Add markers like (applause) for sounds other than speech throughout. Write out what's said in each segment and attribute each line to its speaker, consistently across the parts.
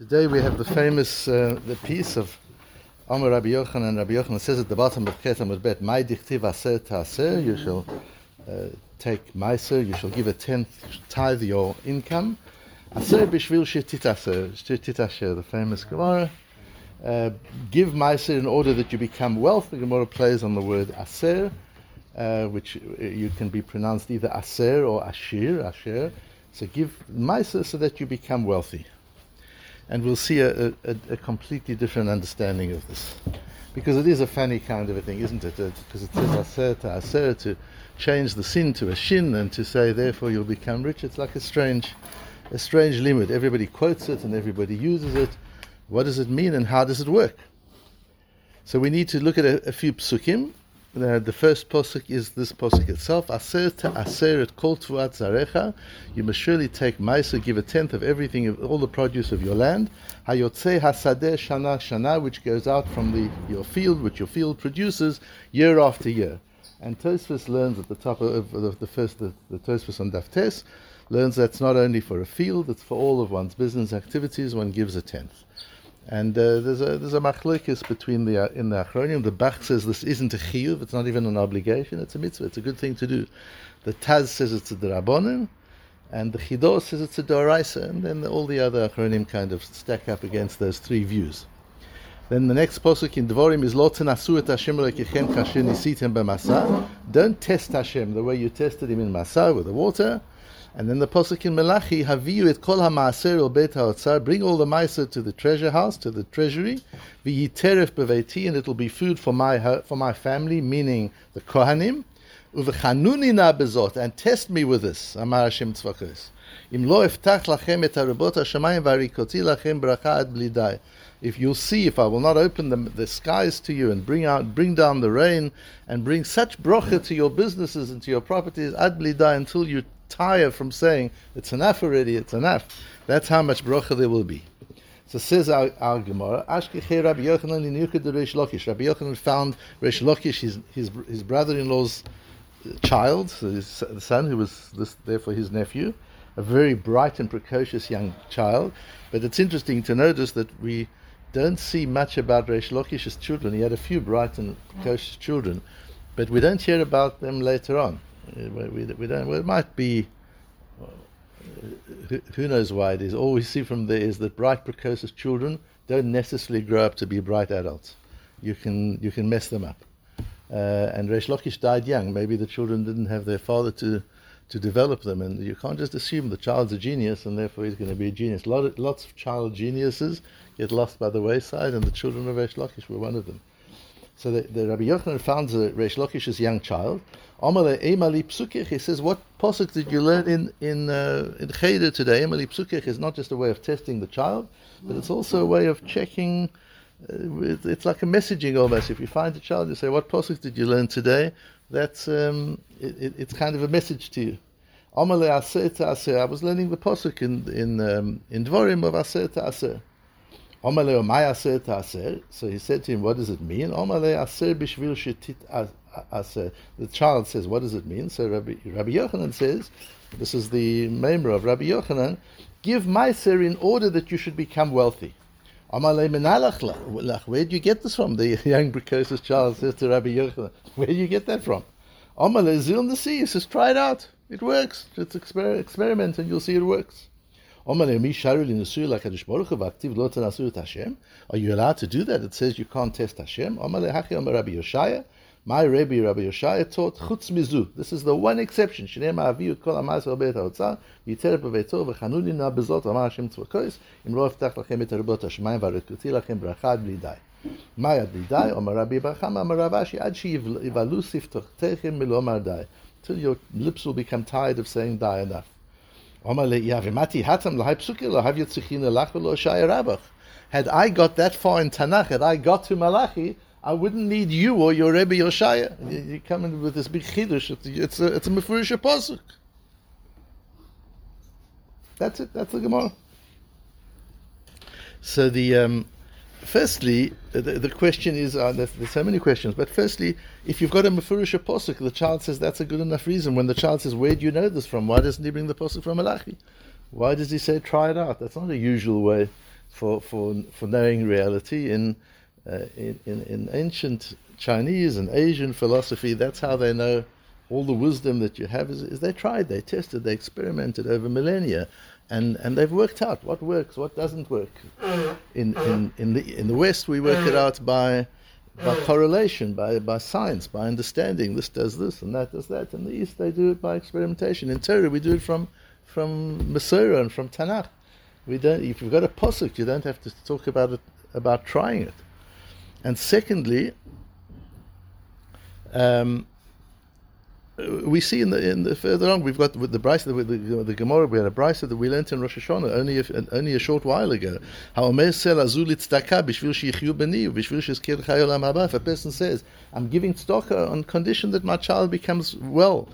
Speaker 1: Today we have the famous uh, the piece of Amar Rabbi Yochanan and Rabbi Yochanan says at the bottom of Ket Bet, "My dichtiv aser taser." You shall uh, take meiser. You shall give a tenth, tithe your income. Aser b'shvil shetitaser. Shetitaser, the famous Gemara. Uh, give meiser in order that you become wealth. The Gemara plays on the word aser, uh, which uh, you can be pronounced either aser or ashir. Asher. So give meiser so that you become wealthy and we'll see a, a, a, completely different understanding of this. Because it is a funny kind of a thing, isn't it? Because it says aser to aser, to change the sin to a shin and to say, therefore you'll become rich. It's like a strange, a strange limit. Everybody quotes it and everybody uses it. What does it mean and how does it work? So we need to look at a, a few psukim the, the first posuk is this posuk itself. Aser to aser et kol tuat zarecha. You must surely take ma'aser, give a tenth of everything, of all the produce of your land. Hayotze hasadeh shana shana, which goes out from the your field, which your field produces year after year. And Tosfos learns at the top of, of the first, the, the Tosfos on Daftes, learns that's not only for a field, it's for all of one's business activities, one gives a tenth. And uh, there's a there's a machlokes between the uh, in the Achronim. The Bach says this isn't a chiyuv; it's not even an obligation. It's a mitzvah. It's a good thing to do. The Taz says it's a drabonim, and the Chida says it's a doraisa. And then all the other Achronim kind of stack up against those three views. Then the next posuk in Devorim is Lo tenasu et Hashem lekichem kasher nisitem b'masa. Don't test Hashem the way you tested him in Masa with the water. And then the posuk in Malachi, Haviyu et kol ha'maaser el beit ha'otzar, bring all the maaser to the treasure house, to the treasury, v'yiteref beveiti, and it'll be food for my for my family, meaning the kohanim, uv'chanuni na bezot, and test me with this, Amar Hashem tzvakos. Im lo eftach lachem et harabot ha'shamayim v'arikoti lachem bracha ad blidai. If you'll see, if I will not open the, the skies to you and bring out, bring down the rain and bring such bracha to your businesses and to your properties, ad blidai, until you tire from saying it's enough already, it's enough. That's how much bracha there will be. So says our, our Gemara, Ashkeche Rabbi Yochanan in Yukad Reish Lakish. Rabbi Yochanan found Lakish, his, his, his brother-in-law's uh, child, so his son, who was this, therefore his nephew, a very bright and precocious young child. But it's interesting to notice that we don't see much about Lakish's children. He had a few bright and precocious children, but we don't hear about them later on. Uh, we, we don't. Well, it might be. Who, who knows why it is? All we see from there is that bright, precocious children don't necessarily grow up to be bright adults. You can you can mess them up. Uh, and Reish Lakish died young. Maybe the children didn't have their father to to develop them, and you can't just assume the child's a genius and therefore he's going to be a genius. Lot, lots of child geniuses get lost by the wayside, and the children of Reish Lakish were one of them. So the, the Rabbi Yochanan found the Reish Lakish's young child. Amale Emali Psukich. He says, "What posuk did you learn in in uh, in Cheder today?" Emali Psukich is not just a way of testing the child, but it's also a way of checking. Uh, it's like a messaging almost. If you find a child, you say, "What posuk did you learn today?" That's um, it, it, it's kind of a message to you. I was learning the posuk in in um, in Dvorim of Aser Aser. So he said to him, What does it mean? The child says, What does it mean? So Rabbi, Rabbi Yochanan says, This is the member of Rabbi Yochanan, give Meiser in order that you should become wealthy. Where do you get this from? The (laughs) young precocious child says to Rabbi Yochanan, Where do you get that from? Zil He says, Try it out. It works. Exper- experiment and you'll see it works. Are you allowed to do that? It says you can't test Hashem. Rabbi Yoshaya. My Rabbi, Rabbi Yoshaya taught chutz mizu. This is the one exception. Till your lips will become tired of saying die enough. Had I got that far in Tanakh, had I got to Malachi, I wouldn't need you or your Rebbe Yoshaya. You, you come in with this big chidush. It's a it's a mefurish pasuk. That's it. That's the Gemara. So the um, firstly, the, the, question is, uh, there's, there's, so many questions, but firstly, if you've got a Mefurish Posuk, the child says that's a good enough reason. When the child says, where do you know this from? Why doesn't he bring the Posuk from Malachi? Why does he say, try it out? That's not a usual way for, for, for knowing reality. In, uh, in, in, in ancient Chinese and Asian philosophy, that's how they know all the wisdom that you have is, is they tried, they tested, they experimented over millennia, and, and they've worked out what works, what doesn't work. In, in, in, the, in the West, we work it out by, by correlation, by, by science, by understanding. This does this and that does that. In the East, they do it by experimentation. In Torah, we do it from, from Masorah and from Tanakh. We don't, if you've got a posuk, you don't have to talk about it, about trying it. And secondly, um, we see in the in the further on we've got with the Braisa the, the, the Gemara we had a Braisa that we learned in Rosh Hashanah only a, only a short while ago. How chayolam haba. If a person says, "I'm giving tzedakah on condition that my child becomes well,"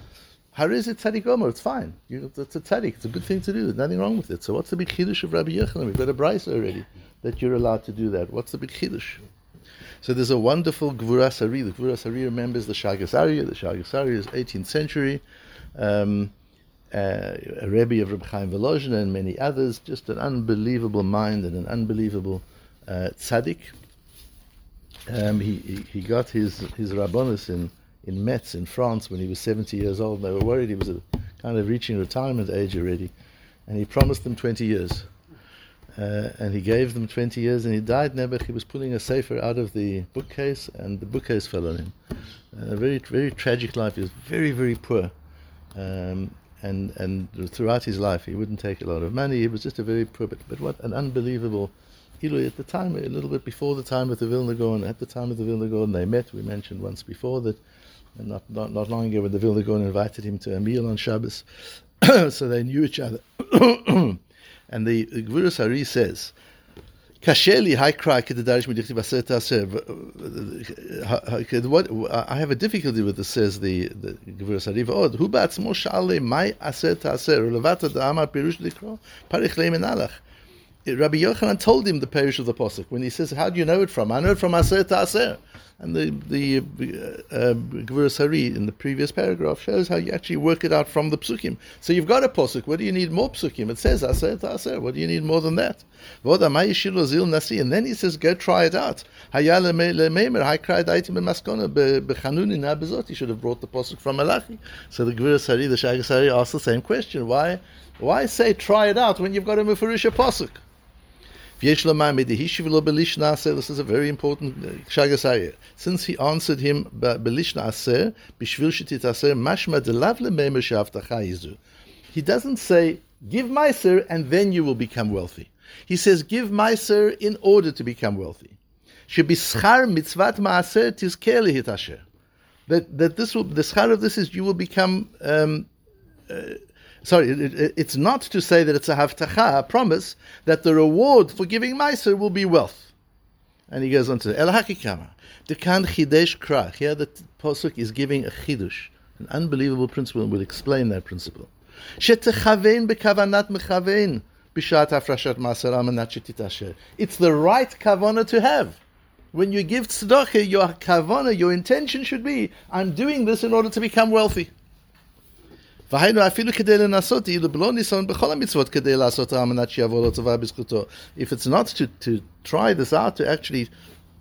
Speaker 1: how is it tzaddik? It's fine. You, it's a tzaddik. It's a good thing to do. There's nothing wrong with it. So what's the big chiddush of Rabbi Yochanan? We've got a Braisa already that you're allowed to do that. What's the big chiddush? So there's a wonderful Gvuras Ari. The Gvuras Ari remembers the Shagas Aryeh. The Shagas Aryeh is 18th century. Um, uh, a Rebbe of Reb Chaim Volozhin and many others. Just an unbelievable mind and an unbelievable uh, tzaddik. Um, he, he, he got his his rabbonis in in Metz in France when he was 70 years old. They were worried he was a, kind of reaching retirement age already, and he promised them 20 years. Uh, and he gave them 20 years and he died Nebuch. He was pulling a safer out of the bookcase and the bookcase fell on him. Uh, a very, very tragic life. He was very, very poor. Um, and, and throughout his life, he wouldn't take a lot of money. He was just a very poor, but, but what an unbelievable Ilui at the time, a little bit before the time of the Vilna Gaon, at the time of the Vilna Gaon, they met. We mentioned once before that, not, not, not long ago, when the Vilna Gaon invited him to a meal on Shabbos. so they knew each other. And the Gvuras Ari says, high cry uh, uh, What I have a difficulty with this, says the the Gvuras Ari. Od hu ba'atzmo sha'ale mai aser ta'aser levata da'amar pirush likro parich le'menalach. Rabbi Yochanan told him the parish of the posuk when he says, "How do you know it from?" I know it from Aser Ta'aser. And the the uh, uh, Hari in the previous paragraph shows how you actually work it out from the psukim. So you've got a posuk. What do you need more psukim? It says Aser Ta'aser. What do you need more than that? And then he says, "Go try it out." He should have brought the posuk from Malachi. So the Gvuras Ari, the Shagas Hari, asked the same question: Why why say try it out when you've got a Mufurish posuk? This is a very important uh, shagasaya. Since he answered him belishna aser bishvil mashma delavle meimer He doesn't say give meiser and then you will become wealthy. He says give meiser in order to become wealthy. Shebischar mitzvat maaser tizkeli hit That that this will the schar of this is you will become. Um, uh, sorry, it, it, it's not to say that it's a haftacha, a promise, that the reward for giving Meiser will be wealth. And he goes on to El Hakikama. Dekan Chidesh Krach. Here the Posuk is giving a Chidush, an unbelievable principle, and we'll explain that principle. Bekavanat bishat afrashat It's the right kavana to have. When you give tzedakah, your kavana, your intention should be, I'm doing this in order to become wealthy. If it's not to, to try this out, to actually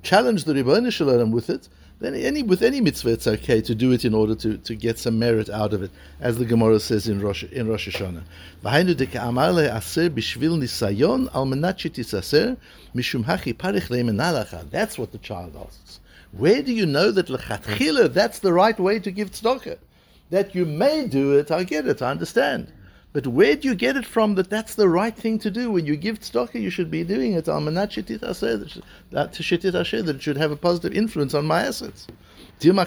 Speaker 1: challenge the Ribbon Shalom with it, then any with any mitzvah it's okay to do it in order to, to get some merit out of it, as the Gemara says in Rosh in Rosh Hashanah. That's what the child asks. Where do you know that lechatchila that's the right way to give tzedakah? That you may do it, I get it, I understand. But where do you get it from that that's the right thing to do? When you give tzedakah, you should be doing it. That it should have a positive influence on my assets. Maybe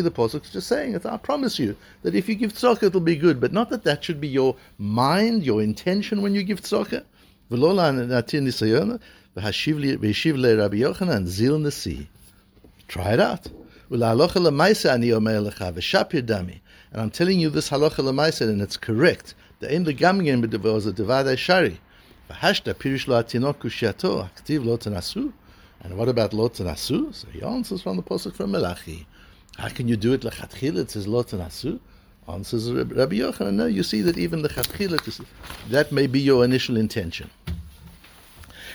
Speaker 1: the Pasuk is just saying it. I promise you that if you give tzedakah, it'll be good. But not that that should be your mind, your intention when you give tzedakah. Try it out. And I'm telling you this halacha and it's correct. The end of gamgin was a devadei shari. V'hashta pirish lo atinok kushiato aktiv lo. And what about lo tenasu? So he answers from the pasuk from Malachi. How can you do it lechatchil? It says lo tenasu. Answers Rabbi Yochanan. No, you see that even the chatchila, that may be your initial intention.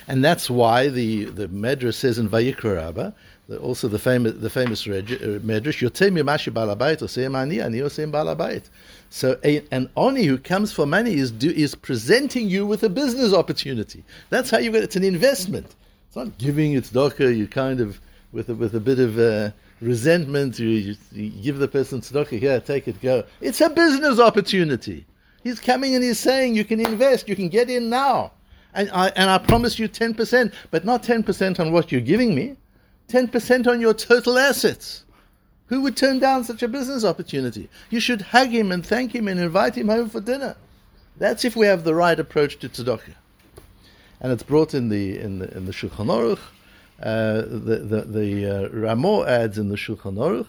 Speaker 1: And that's why the, the Medrash says in Vayikra Rabbah, also the famous the famous uh, Medrash, Yotem Yomashi Balabait, Osem Ani, Ani Osem Balabait. So a, an Oni who comes for money is do, is presenting you with a business opportunity. That's how you get it's an investment. It's not giving its docker, you kind of with a, with a bit of uh, resentment, you, you, you, give the person tzedakah, here, take it, go. It's a business opportunity. He's coming and he's saying, you can invest, you can get in now. And I, and I promise you 10%, but not 10% on what you're giving me, 10% on your total assets. Who would turn down such a business opportunity? You should hug him and thank him and invite him home for dinner. That's if we have the right approach to tzedakah. And it's brought in the, in the, in the Shulchan Aruch, uh, the the, the uh, Ramo adds in the Shulchan Aruch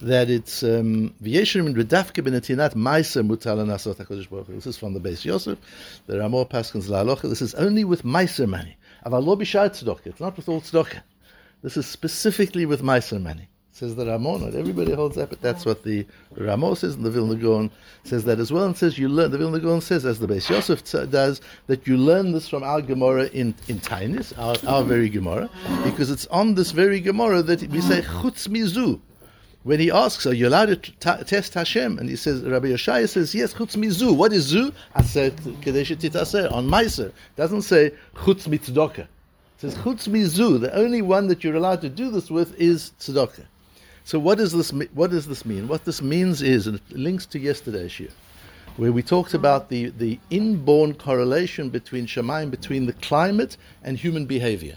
Speaker 1: that it's um, v'yeshrim redafke benetinat ma'aser mutal nasot Baruch This is from the Beis Yosef. The Ramo Paskins la'alocha. This is only with ma'aser money. Aval lo b'shar tzedakah. It's not with all tzedakah. This is specifically with ma'aser money says the Ramo. Not everybody holds that, but that's what the Ramo says, and the Vilna Gaon says that as well, and says you learn. The Vilna Gaon says, as the Beis Yosef does, that you learn this from our Gemara in in Tainis, our, our very Gemara, because it's on this very Gemara that we say Chutz Mizu. When he asks, "Are you allowed to t- test Hashem?" and he says, Rabbi Yeshaya says, "Yes, Chutz Mizu." What is Zu? Aser Kadesh Titaser on Meiser. Doesn't say Chutz Mitzdokah. It says Chutz Mizu. The only one that you're allowed to do this with is tzedakah. So what does this what does this mean? What this means is, and it links to yesterday's year, where we talked about the, the inborn correlation between Shemaim, between the climate and human behavior.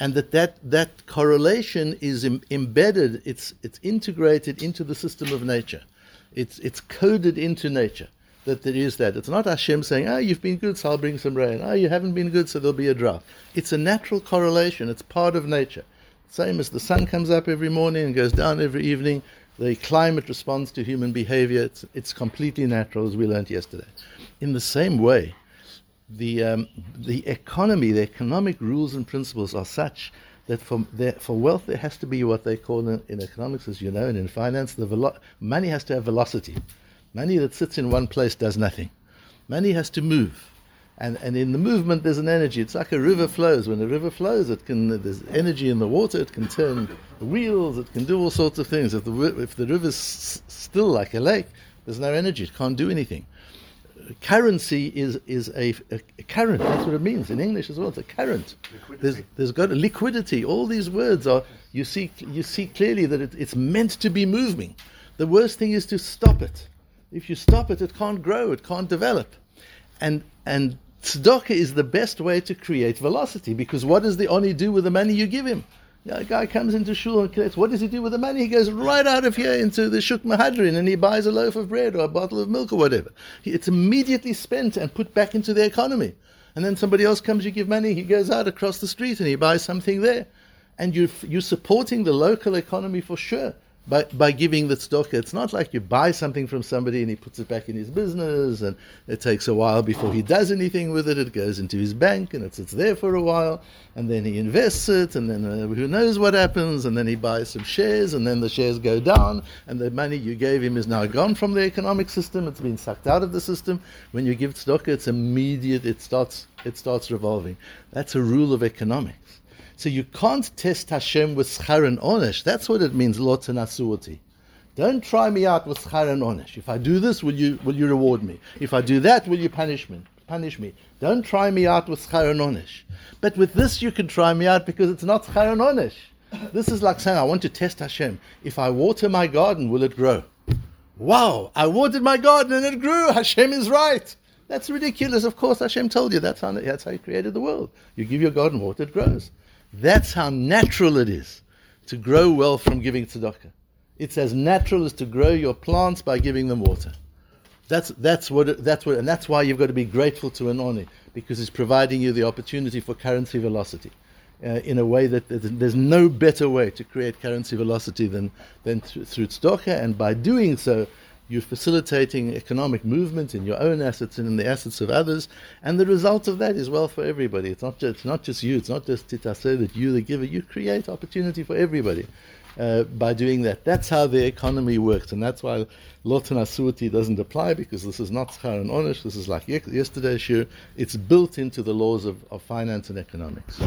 Speaker 1: And that that, that correlation is Im- embedded, it's, it's integrated into the system of nature. It's, it's coded into nature that there is that. It's not Hashem saying, ah, you've been good, so I'll bring some rain. Ah, you haven't been good, so there'll be a drought. It's a natural correlation. It's part of nature. Same as the sun comes up every morning and goes down every evening, the climate responds to human behavior. It's, it's completely natural, as we learned yesterday. In the same way, the, um, the economy, the economic rules and principles are such that for, for wealth there has to be what they call in, in economics, as you know, and in finance, the velo- money has to have velocity. Money that sits in one place does nothing. Money has to move. And, and in the movement, there's an energy. It's like a river flows. When a river flows, it can there's energy in the water. It can turn wheels. It can do all sorts of things. If the if the river's still like a lake, there's no energy. It can't do anything. Currency is is a, a, a current. That's what it means in English as well. It's a current. There's there's got a liquidity. All these words are you see you see clearly that it, it's meant to be moving. The worst thing is to stop it. If you stop it, it can't grow. It can't develop. And and tzedakah is the best way to create velocity because what does the oni do with the money you give him? A guy comes into shul and collects. What does he do with the money? He goes right out of here into the shuk mahadrin and he buys a loaf of bread or a bottle of milk or whatever. It's immediately spent and put back into the economy. And then somebody else comes, you give money, he goes out across the street and he buys something there. And you're, you're supporting the local economy for sure by, by giving the tzedakah. It's not like you buy something from somebody and he puts it back in his business and it takes a while before he does anything with it. It goes into his bank and it sits there for a while and then he invests it and then uh, who knows what happens and then he buys some shares and then the shares go down and the money you gave him is now gone from the economic system. It's been sucked out of the system. When you give tzedakah, it's immediate. It starts, it starts revolving. That's a rule of economics. So you can't test Hashem with schar and onesh. That's what it means, lot and asuati. Don't try me out with schar and onesh. If I do this, will you will you reward me? If I do that, will you punish me? Punish me. Don't try me out with schar and onesh. But with this, you can try me out because it's not schar and onesh. This is like saying, I want to test Hashem. If I water my garden, will it grow? Wow, I watered my garden and it grew. Hashem is right. That's ridiculous. Of course, Hashem told you that's how, that's how He created the world. You give your garden water, it grows. That's how natural it is to grow well from giving tzedakah. It's as natural as to grow your plants by giving them water. That's, that's, what, that's what, and that's why you've got to be grateful to an oni, because it's providing you the opportunity for currency velocity. Uh, in a way that there's no better way to create currency velocity than, than through, through tzedakah, and by doing so, you're facilitating economic movement in your own assets and in the assets of others, and the result of that is wealth for everybody. It's not just, it's not just you. It's not just titase that you, the giver. You create opportunity for everybody. Uh, by doing that. That's how the economy works, and that's why Lotan doesn't apply because this is not Schar and Onish, this is like yesterday's year. It's built into the laws of, of finance and economics.